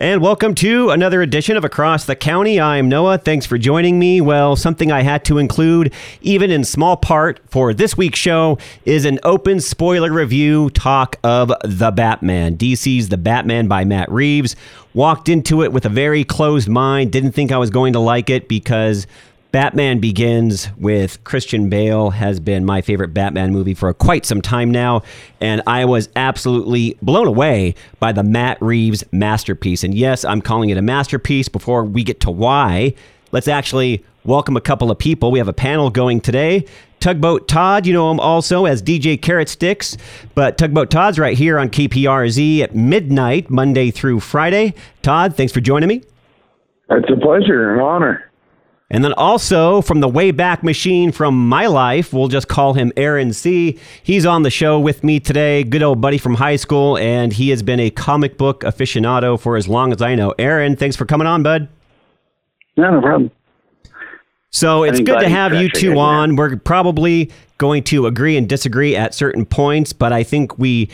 And welcome to another edition of Across the County. I'm Noah. Thanks for joining me. Well, something I had to include, even in small part, for this week's show is an open spoiler review talk of The Batman. DC's The Batman by Matt Reeves. Walked into it with a very closed mind, didn't think I was going to like it because Batman Begins with Christian Bale has been my favorite Batman movie for quite some time now, and I was absolutely blown away by the Matt Reeves masterpiece. And yes, I'm calling it a masterpiece. Before we get to why, let's actually welcome a couple of people. We have a panel going today. Tugboat Todd, you know him also as DJ Carrot Sticks, but Tugboat Todd's right here on KPRZ at midnight, Monday through Friday. Todd, thanks for joining me. It's a pleasure, an honor. And then also from the Wayback Machine from my life, we'll just call him Aaron C. He's on the show with me today, good old buddy from high school, and he has been a comic book aficionado for as long as I know. Aaron, thanks for coming on, bud. No, no problem. So it's good to have you two on. We're probably going to agree and disagree at certain points, but I think we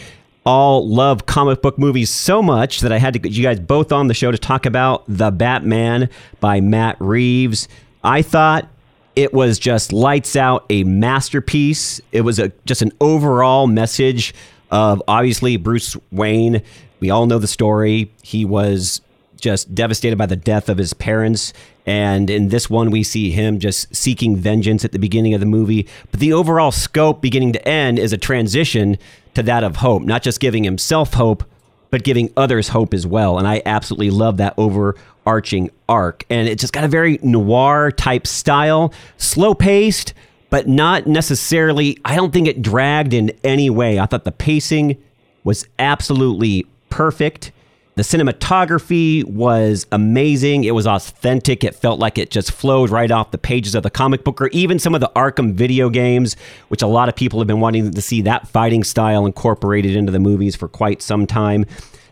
all love comic book movies so much that I had to get you guys both on the show to talk about The Batman by Matt Reeves. I thought it was just lights out a masterpiece. It was a just an overall message of obviously Bruce Wayne. We all know the story. He was just devastated by the death of his parents. And in this one, we see him just seeking vengeance at the beginning of the movie. But the overall scope, beginning to end, is a transition to that of hope, not just giving himself hope, but giving others hope as well. And I absolutely love that overarching arc. And it just got a very noir type style, slow paced, but not necessarily, I don't think it dragged in any way. I thought the pacing was absolutely perfect. The cinematography was amazing. It was authentic. It felt like it just flowed right off the pages of the comic book or even some of the Arkham video games, which a lot of people have been wanting to see that fighting style incorporated into the movies for quite some time.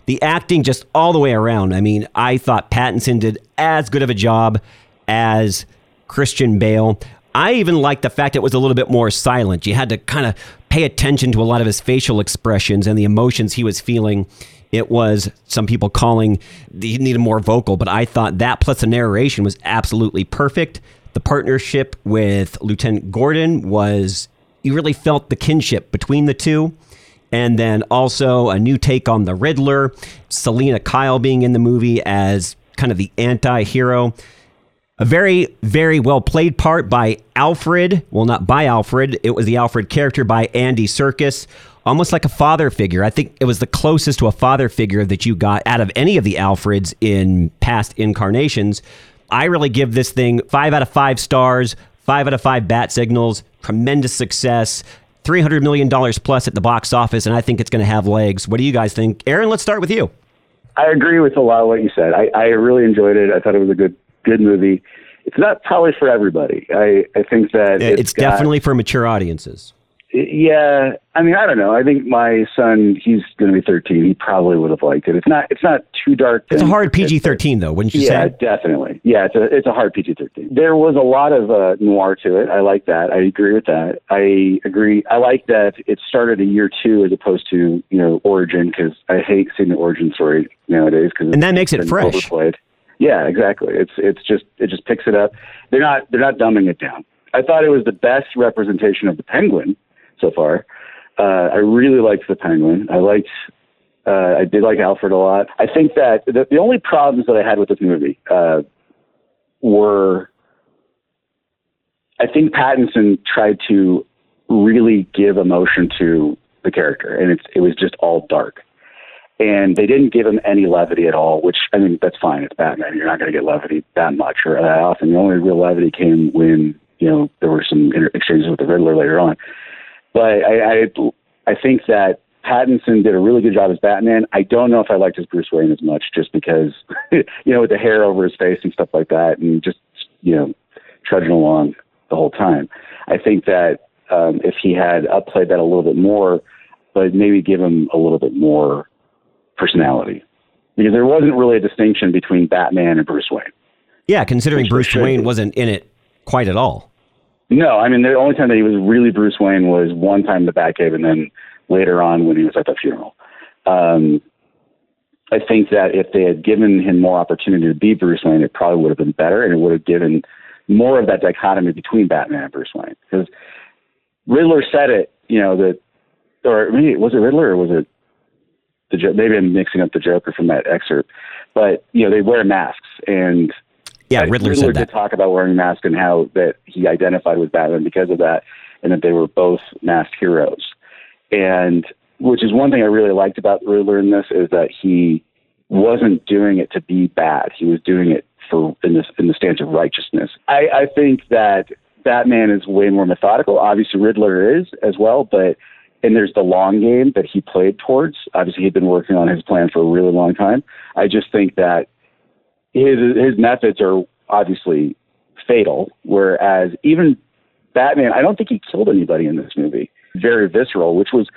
The acting just all the way around. I mean, I thought Pattinson did as good of a job as Christian Bale. I even liked the fact it was a little bit more silent. You had to kind of pay attention to a lot of his facial expressions and the emotions he was feeling it was some people calling he needed more vocal, but I thought that plus the narration was absolutely perfect. The partnership with Lieutenant Gordon was you really felt the kinship between the two. And then also a new take on the Riddler, Selina Kyle being in the movie as kind of the anti hero. A very, very well played part by Alfred. Well, not by Alfred, it was the Alfred character by Andy Serkis almost like a father figure. I think it was the closest to a father figure that you got out of any of the Alfreds in past incarnations. I really give this thing five out of five stars, five out of five bat signals, tremendous success. $300 million plus at the box office, and I think it's going to have legs. What do you guys think? Aaron, let's start with you. I agree with a lot of what you said. I, I really enjoyed it. I thought it was a good good movie. It's not probably for everybody. I, I think that it's, it's got, definitely for mature audiences. Yeah, I mean, I don't know. I think my son, he's going to be 13. He probably would have liked it. It's not. It's not too dark. It's a hard PG-13, though, wouldn't you yeah, say? Yeah, definitely. Yeah, it's a it's a hard PG-13. There was a lot of uh, noir to it. I like that. I agree with that. I agree. I like that it started a year two as opposed to you know origin because I hate seeing the origin story nowadays because and that makes it fresh. Overplayed. Yeah, exactly. It's it's just it just picks it up. They're not they're not dumbing it down. I thought it was the best representation of the penguin so far. Uh, I really liked the Penguin. I liked. Uh, I did like Alfred a lot. I think that the, the only problems that I had with this movie uh, were, I think Pattinson tried to really give emotion to the character, and it's it was just all dark. And they didn't give him any levity at all, which I mean that's fine. It's Batman. You're not going to get levity that much or that often. The only real levity came when you know there were some exchanges with the Riddler later on. But I, I, I think that Pattinson did a really good job as Batman. I don't know if I liked his Bruce Wayne as much, just because, you know, with the hair over his face and stuff like that, and just you know, trudging along the whole time. I think that um, if he had upplayed that a little bit more, but maybe give him a little bit more personality, because there wasn't really a distinction between Batman and Bruce Wayne. Yeah, considering Bruce Wayne wasn't in it quite at all. No, I mean the only time that he was really Bruce Wayne was one time in the Batcave, and then later on when he was at the funeral. Um, I think that if they had given him more opportunity to be Bruce Wayne, it probably would have been better, and it would have given more of that dichotomy between Batman and Bruce Wayne. Because Riddler said it, you know, that, or maybe was it Riddler or was it the maybe I'm mixing up the Joker from that excerpt, but you know they wear masks and yeah, Riddler, Riddler said did that. talk about wearing masks and how that he identified with Batman because of that, and that they were both masked heroes, and which is one thing I really liked about Riddler in this is that he wasn't doing it to be bad. He was doing it for in this in the stance of righteousness. I, I think that Batman is way more methodical. Obviously, Riddler is as well, but and there's the long game that he played towards. Obviously, he'd been working on his plan for a really long time. I just think that his his methods are obviously fatal, whereas even Batman, I don't think he killed anybody in this movie. Very visceral, which was,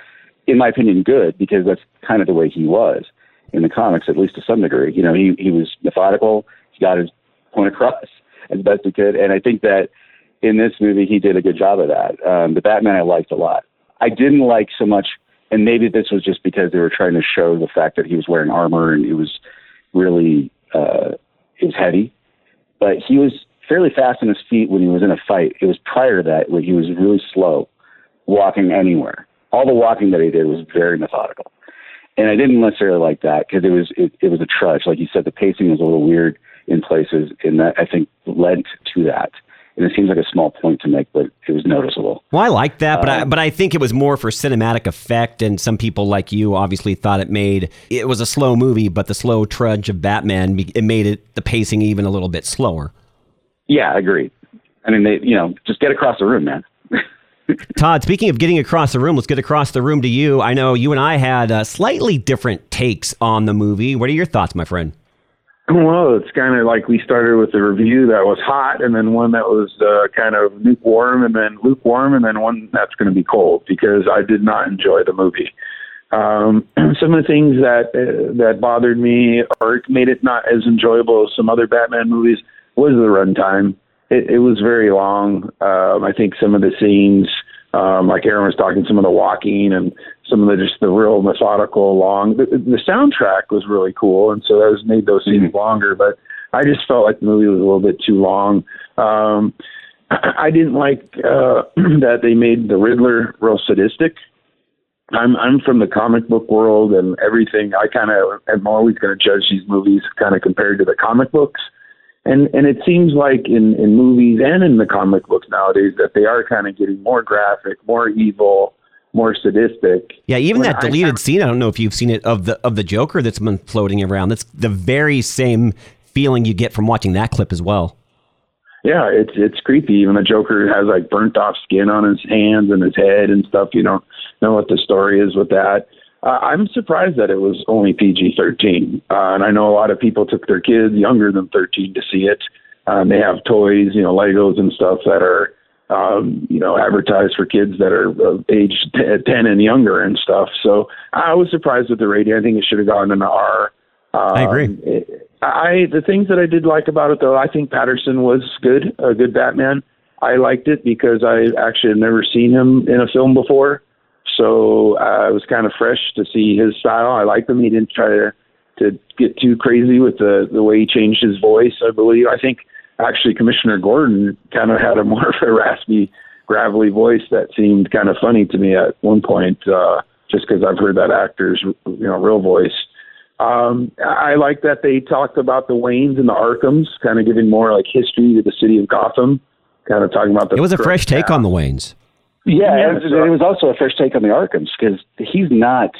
in my opinion, good because that's kind of the way he was in the comics, at least to some degree. You know, he he was methodical. He got his point across as best he could, and I think that in this movie he did a good job of that. Um, the Batman I liked a lot. I didn't like so much, and maybe this was just because they were trying to show the fact that he was wearing armor and it was really uh, it was heavy, but he was fairly fast on his feet when he was in a fight. It was prior to that where he was really slow walking anywhere. All the walking that he did was very methodical, and I didn't necessarily like that because it was it, it was a trudge. Like you said, the pacing was a little weird in places, and that I think led to that and it seems like a small point to make, but it was noticeable. Well, I like that, but um, I, but I think it was more for cinematic effect, and some people like you obviously thought it made it was a slow movie, but the slow trudge of Batman it made it the pacing even a little bit slower. Yeah, I agree. I mean, they you know just get across the room, man. Todd, speaking of getting across the room, let's get across the room to you. I know you and I had uh, slightly different takes on the movie. What are your thoughts, my friend? Well, it's kind of like we started with a review that was hot, and then one that was uh, kind of lukewarm, and then lukewarm, and then one that's going to be cold because I did not enjoy the movie. Um, some of the things that uh, that bothered me or made it not as enjoyable as some other Batman movies was the runtime. It, it was very long. Um, I think some of the scenes um, like Aaron was talking, some of the walking and some of the just the real methodical long. The, the soundtrack was really cool, and so that was made those scenes mm-hmm. longer. But I just felt like the movie was a little bit too long. Um, I didn't like uh, that they made the Riddler real sadistic. I'm I'm from the comic book world and everything. I kind of am always going to judge these movies kind of compared to the comic books and and it seems like in in movies and in the comic books nowadays that they are kind of getting more graphic, more evil, more sadistic. Yeah, even when that deleted I, scene. I don't know if you've seen it of the of the Joker that's been floating around. That's the very same feeling you get from watching that clip as well. Yeah, it's it's creepy. Even the Joker has like burnt off skin on his hands and his head and stuff. You don't know what the story is with that. Uh, I'm surprised that it was only PG-13, uh, and I know a lot of people took their kids younger than 13 to see it. Um, they have toys, you know, Legos and stuff that are, um, you know, advertised for kids that are uh, age 10 and younger and stuff. So I was surprised with the rating. I think it should have gone an R. Um, I agree. It, I the things that I did like about it though, I think Pattinson was good, a good Batman. I liked it because I actually had never seen him in a film before. So uh, it was kind of fresh to see his style. I liked him. He didn't try to to get too crazy with the the way he changed his voice. I believe. I think actually Commissioner Gordon kind of had a more of a raspy, gravelly voice that seemed kind of funny to me at one point. Uh, just because I've heard that actor's you know real voice. Um, I like that they talked about the Waynes and the Arkhams, kind of giving more like history to the city of Gotham, kind of talking about the. It was a fresh take on the Waynes. Yeah, yeah it, it was also a fresh take on the Arkhams because he's not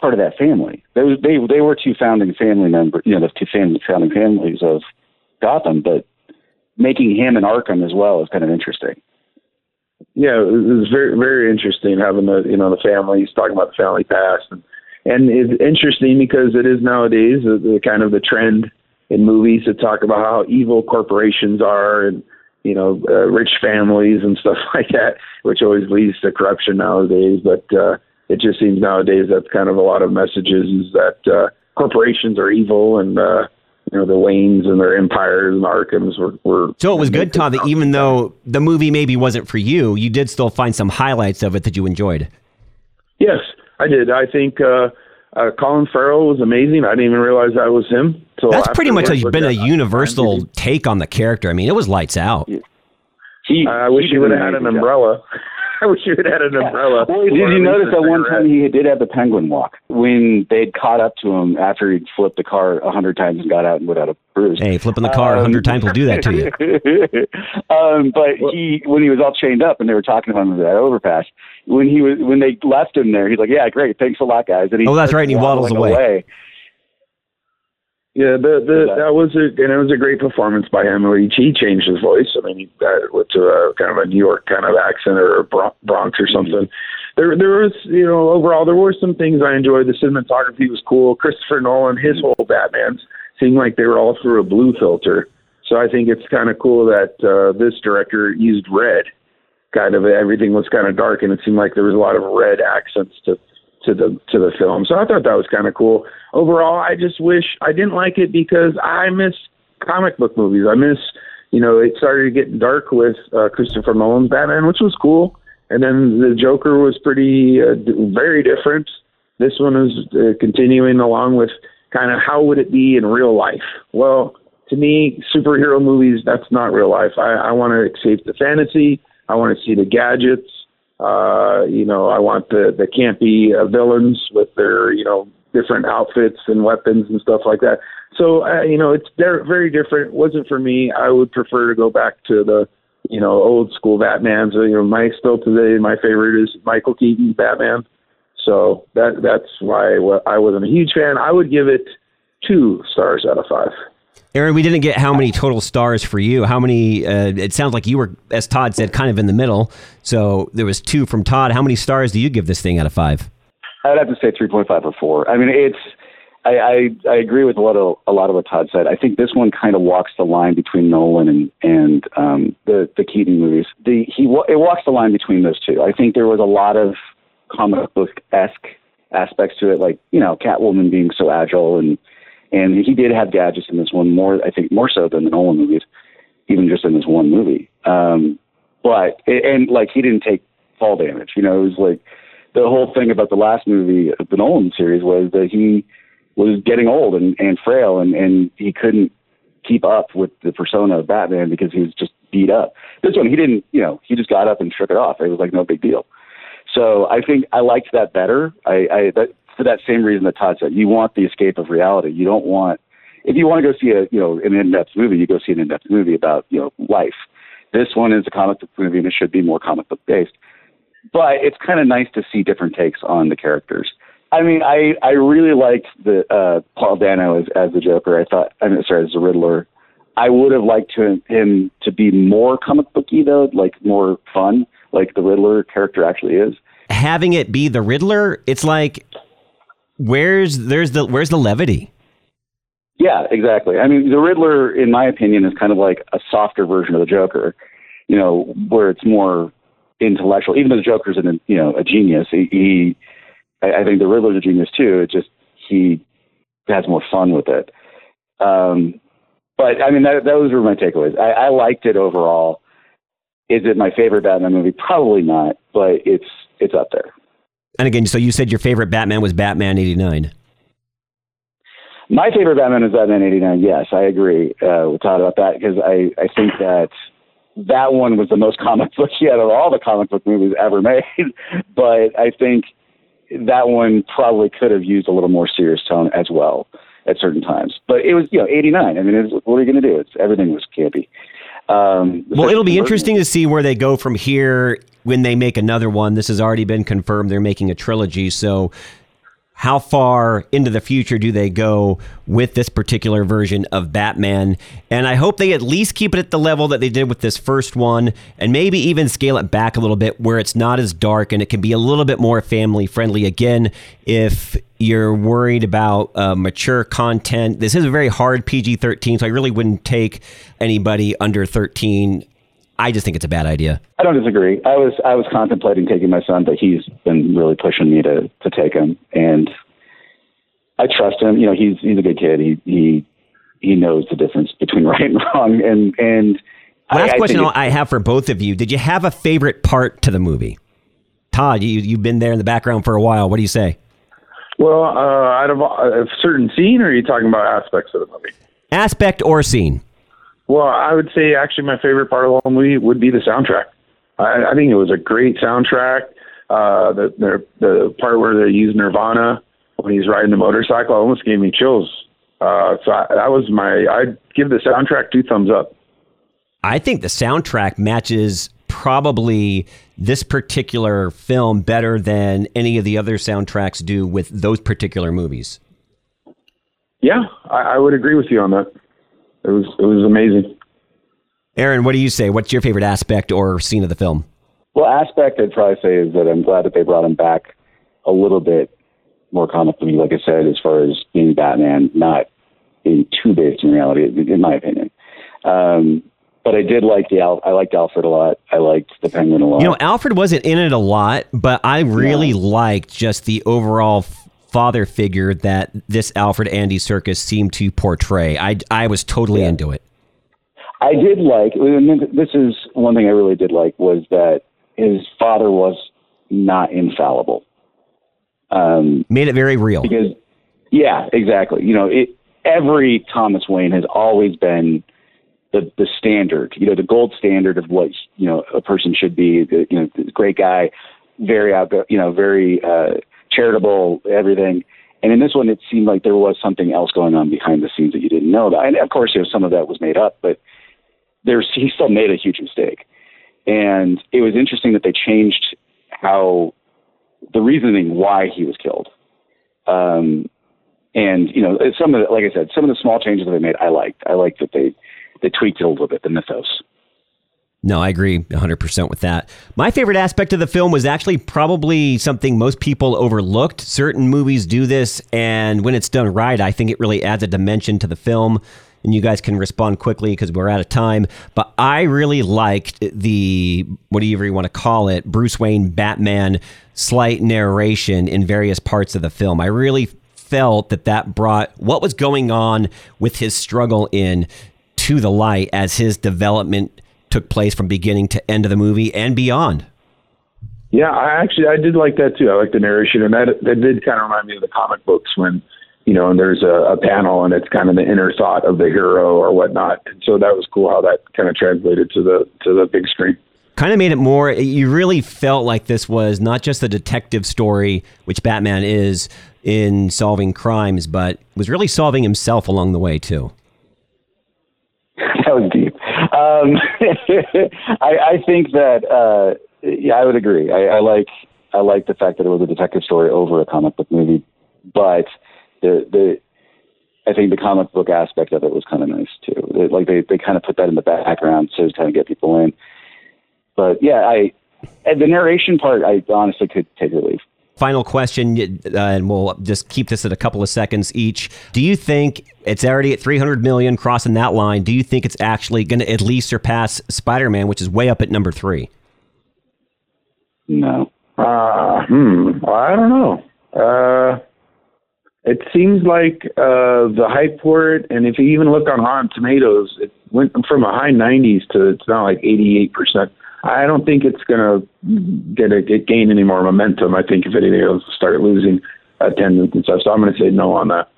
part of that family. They they they were two founding family members, you know, the two family, founding families of Gotham, but making him an Arkham as well is kind of interesting. Yeah, it was very very interesting having the you know the family. He's talking about the family past, and and it's interesting because it is nowadays the, the kind of the trend in movies to talk about how evil corporations are and you know, uh, rich families and stuff like that, which always leads to corruption nowadays. But uh, it just seems nowadays that's kind of a lot of messages is that uh, corporations are evil and, uh, you know, the Waynes and their empires and Arkhams were. were so it was good, Todd, that even though the movie maybe wasn't for you, you did still find some highlights of it that you enjoyed. Yes, I did. I think uh, Uh, Colin Farrell was amazing. I didn't even realize that was him. So that's pretty much been a universal take on the character. I mean, it was lights out. He, I wish he would have had an umbrella. I wish you had had an umbrella. Well, did you notice that one time he did have the penguin walk when they'd caught up to him after he'd flipped the car a hundred times and got out and went without a bruise? Hey, flipping the car a um, hundred times will do that to you. um, but he, when he was all chained up and they were talking to him at that overpass, when he was when they left him there, he's like, "Yeah, great, thanks a lot, guys." And he oh, that's right. And he waddles away. away. Yeah, the the that was a and it was a great performance by him. He, he changed his voice. I mean, he uh, went to a kind of a New York kind of accent or a Bronx or something. Mm-hmm. There there was you know overall there were some things I enjoyed. The cinematography was cool. Christopher Nolan, his whole Batman's seemed like they were all through a blue filter. So I think it's kind of cool that uh, this director used red. Kind of everything was kind of dark, and it seemed like there was a lot of red accents to to the to the film. So I thought that was kind of cool. Overall, I just wish I didn't like it because I miss comic book movies. I miss, you know, it started getting dark with uh, Christopher Nolan's Batman, which was cool, and then the Joker was pretty uh, very different. This one is uh, continuing along with kind of how would it be in real life. Well, to me, superhero movies that's not real life. I, I want to escape the fantasy. I want to see the gadgets. Uh, you know, I want the the campy uh, villains with their you know different outfits and weapons and stuff like that. So uh, you know, it's they're very different. It wasn't for me. I would prefer to go back to the you know old school Batman. So you know, my still today my favorite is Michael Keaton's Batman. So that that's why I wasn't a huge fan. I would give it two stars out of five. Aaron, we didn't get how many total stars for you. How many? Uh, it sounds like you were, as Todd said, kind of in the middle. So there was two from Todd. How many stars do you give this thing out of five? I'd have to say three point five or four. I mean, it's. I, I I agree with a lot of a lot of what Todd said. I think this one kind of walks the line between Nolan and and um, the the Keaton movies. The he it walks the line between those two. I think there was a lot of comic book esque aspects to it, like you know Catwoman being so agile and and he did have gadgets in this one more, I think, more so than the Nolan movies, even just in this one movie. Um, but and like he didn't take fall damage. You know, it was like the whole thing about the last movie, of the Nolan series, was that he was getting old and, and frail, and and he couldn't keep up with the persona of Batman because he was just beat up. This one, he didn't. You know, he just got up and shook it off. It was like no big deal. So I think I liked that better. I, I that for that same reason that Todd said. You want the escape of reality. You don't want if you want to go see a you know an in-depth movie, you go see an in-depth movie about you know life. This one is a comic book movie, and it should be more comic book based. But it's kind of nice to see different takes on the characters. I mean, I I really liked the uh, Paul Dano as as the Joker. I thought, I mean, sorry, as the Riddler. I would have liked to, him to be more comic booky though, like more fun, like the Riddler character actually is. Having it be the Riddler, it's like where's there's the where's the levity? Yeah, exactly. I mean, the Riddler, in my opinion, is kind of like a softer version of the Joker. You know, where it's more intellectual. Even though the Joker's an you know a genius, he, he I, I think the Riddler's a genius too. It just he has more fun with it. Um, but I mean, that, those were my takeaways. I, I liked it overall. Is it my favorite Batman movie? Probably not, but it's it's up there. And again, so you said your favorite Batman was Batman 89. My favorite Batman is Batman 89. Yes, I agree uh, with Todd about that because I, I think that that one was the most comic book yet of all the comic book movies ever made. but I think that one probably could have used a little more serious tone as well at certain times. But it was, you know, 89. I mean, was, what are you going to do? It's everything was campy. Um, well, it'll be interesting to see where they go from here when they make another one. This has already been confirmed; they're making a trilogy. So, how far into the future do they go with this particular version of Batman? And I hope they at least keep it at the level that they did with this first one, and maybe even scale it back a little bit where it's not as dark and it can be a little bit more family friendly. Again, if you're worried about uh, mature content, this is a very hard PG 13, so I really wouldn't take anybody under 13 I just think it's a bad idea. I don't disagree. I was I was contemplating taking my son, but he's been really pushing me to to take him, and I trust him. You know, he's he's a good kid. He he he knows the difference between right and wrong. And and last I, question I, I have for both of you: Did you have a favorite part to the movie? Todd, you you've been there in the background for a while. What do you say? Well, uh, out of a certain scene, or are you talking about aspects of the movie? Aspect or scene? Well, I would say actually my favorite part of the whole movie would be the soundtrack. I, I think it was a great soundtrack. Uh, the, the the part where they use Nirvana when he's riding the motorcycle almost gave me chills. Uh, so I, that was my. I'd give the soundtrack two thumbs up. I think the soundtrack matches probably this particular film better than any of the other soundtracks do with those particular movies. Yeah, I, I would agree with you on that. It was it was amazing. Aaron, what do you say? What's your favorite aspect or scene of the film? Well, aspect I'd probably say is that I'm glad that they brought him back a little bit more comic me, like I said, as far as being Batman, not being too based in reality, in my opinion. Um, but I did like the Al- I liked Alfred a lot. I liked the Penguin a lot. You know, Alfred wasn't in it a lot, but I really yeah. liked just the overall father figure that this Alfred Andy Serkis seemed to portray. I I was totally yeah. into it. I did like, and this is one thing I really did like was that his father was not infallible. Um, Made it very real. Because, yeah, exactly. You know, it, every Thomas Wayne has always been the the standard, you know, the gold standard of what you know a person should be. The, you know, great guy, very out, you know, very uh, charitable, everything. And in this one, it seemed like there was something else going on behind the scenes that you didn't know about. And of course, you know, some of that was made up, but there's he still made a huge mistake. And it was interesting that they changed how the reasoning why he was killed. Um, and you know, some of the, like I said, some of the small changes that they made, I liked. I liked that they they tweaked it a little bit, the mythos. No, I agree 100% with that. My favorite aspect of the film was actually probably something most people overlooked. Certain movies do this, and when it's done right, I think it really adds a dimension to the film. And you guys can respond quickly because we're out of time. But I really liked the, whatever you want to call it, Bruce Wayne Batman slight narration in various parts of the film. I really felt that that brought what was going on with his struggle in to the light as his development took place from beginning to end of the movie and beyond. Yeah, I actually I did like that too. I like the narration, and that that did kind of remind me of the comic books when you know, and there's a, a panel and it's kind of the inner thought of the hero or whatnot. And so that was cool how that kind of translated to the to the big screen. Kind of made it more. You really felt like this was not just a detective story, which Batman is in solving crimes, but was really solving himself along the way too. That was deep. Um, I, I think that uh, yeah, I would agree. I, I like I like the fact that it was a detective story over a comic book movie, but the the I think the comic book aspect of it was kind of nice too. It, like they they kind of put that in the background to kind of get people in. But yeah, I the narration part I honestly could take or leave. Final question, uh, and we'll just keep this at a couple of seconds each. Do you think it's already at 300 million, crossing that line? Do you think it's actually going to at least surpass Spider Man, which is way up at number three? No. Uh, hmm. I don't know. Uh, it seems like uh, the hype for it, and if you even look on Rotten Tomatoes, it went from a high 90s to it's now like 88 percent. I don't think it's going to get a, get gain any more momentum. I think if anything, it'll start losing attendance and stuff. So I'm going to say no on that.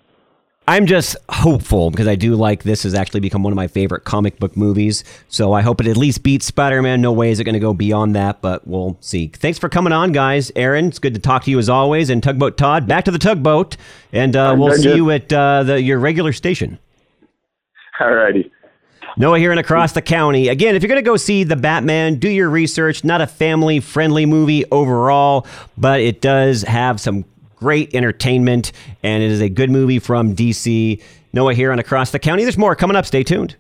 I'm just hopeful because I do like this has actually become one of my favorite comic book movies. So I hope it at least beats Spider Man. No way is it going to go beyond that, but we'll see. Thanks for coming on, guys. Aaron, it's good to talk to you as always. And Tugboat Todd, back to the tugboat. And uh, we'll see you at uh, the, your regular station. All righty. Noah here and across the county. Again, if you're going to go see The Batman, do your research. Not a family friendly movie overall, but it does have some great entertainment, and it is a good movie from DC. Noah here and across the county. There's more coming up. Stay tuned.